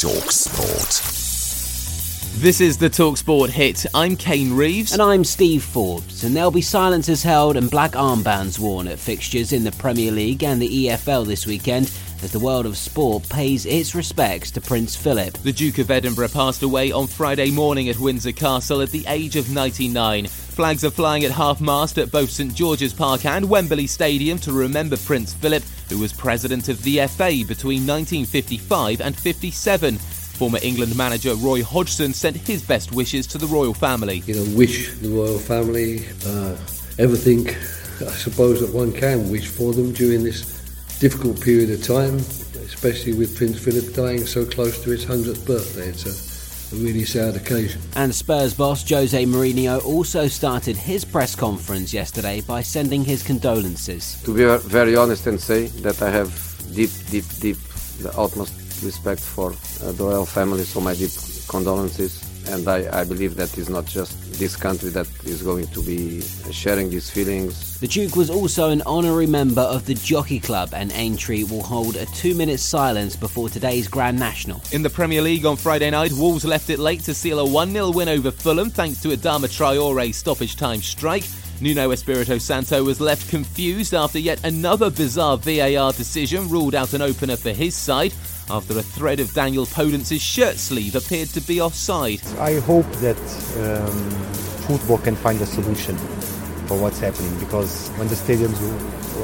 Talk Sport. This is the Talksport hit. I'm Kane Reeves. And I'm Steve Forbes. And there'll be silences held and black armbands worn at fixtures in the Premier League and the EFL this weekend as the world of sport pays its respects to Prince Philip. The Duke of Edinburgh passed away on Friday morning at Windsor Castle at the age of 99. Flags are flying at half mast at both St George's Park and Wembley Stadium to remember Prince Philip, who was president of the FA between 1955 and 57. Former England manager Roy Hodgson sent his best wishes to the royal family. You know, wish the royal family uh, everything I suppose that one can wish for them during this difficult period of time, especially with Prince Philip dying so close to his 100th birthday. It's a, a really sad occasion. And Spurs boss Jose Mourinho also started his press conference yesterday by sending his condolences. To be very honest and say that I have deep, deep, deep, the utmost respect for uh, the royal family, so my deep condolences. And I, I believe that is not just this country that is going to be sharing these feelings. The Duke was also an honorary member of the Jockey Club, and Aintree will hold a two minute silence before today's Grand National. In the Premier League on Friday night, Wolves left it late to seal a 1 0 win over Fulham thanks to a Adama Traore stoppage time strike. Nuno Espirito Santo was left confused after yet another bizarre VAR decision ruled out an opener for his side after a thread of Daniel Podence's shirt sleeve appeared to be offside. I hope that um, football can find a solution for what's happening because when the stadiums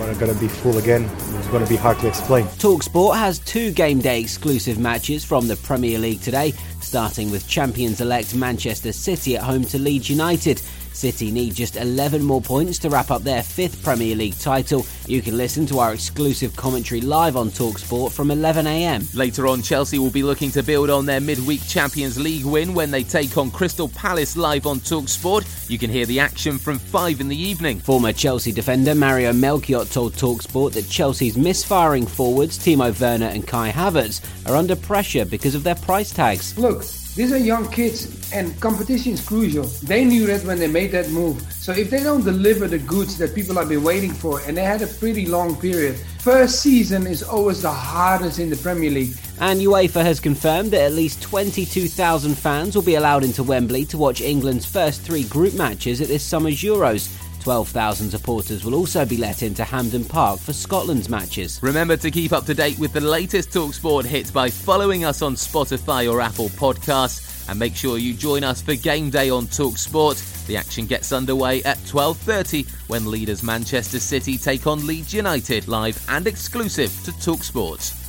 are going to be full again, it's going to be hard to explain. Talksport has two game day exclusive matches from the Premier League today, starting with champions elect Manchester City at home to Leeds United. City need just 11 more points to wrap up their fifth Premier League title. You can listen to our exclusive commentary live on Talksport from 11am. Later on, Chelsea will be looking to build on their midweek Champions League win when they take on Crystal Palace live on Talksport. You can hear the action from 5 in the evening. Former Chelsea defender Mario Melchiot told Talksport that Chelsea's misfiring forwards Timo Werner and Kai Havertz are under pressure because of their price tags. Look, these are young kids and competition is crucial. They knew that when they made that move. So if they don't deliver the goods that people have been waiting for, and they had a pretty long period, first season is always the hardest in the Premier League. And UEFA has confirmed that at least 22,000 fans will be allowed into Wembley to watch England's first three group matches at this summer's Euros. 12,000 supporters will also be let into Hampden Park for Scotland's matches. Remember to keep up to date with the latest Talksport hits by following us on Spotify or Apple Podcasts and make sure you join us for game day on Talksport. The action gets underway at 12:30 when leaders Manchester City take on Leeds United live and exclusive to Talksport.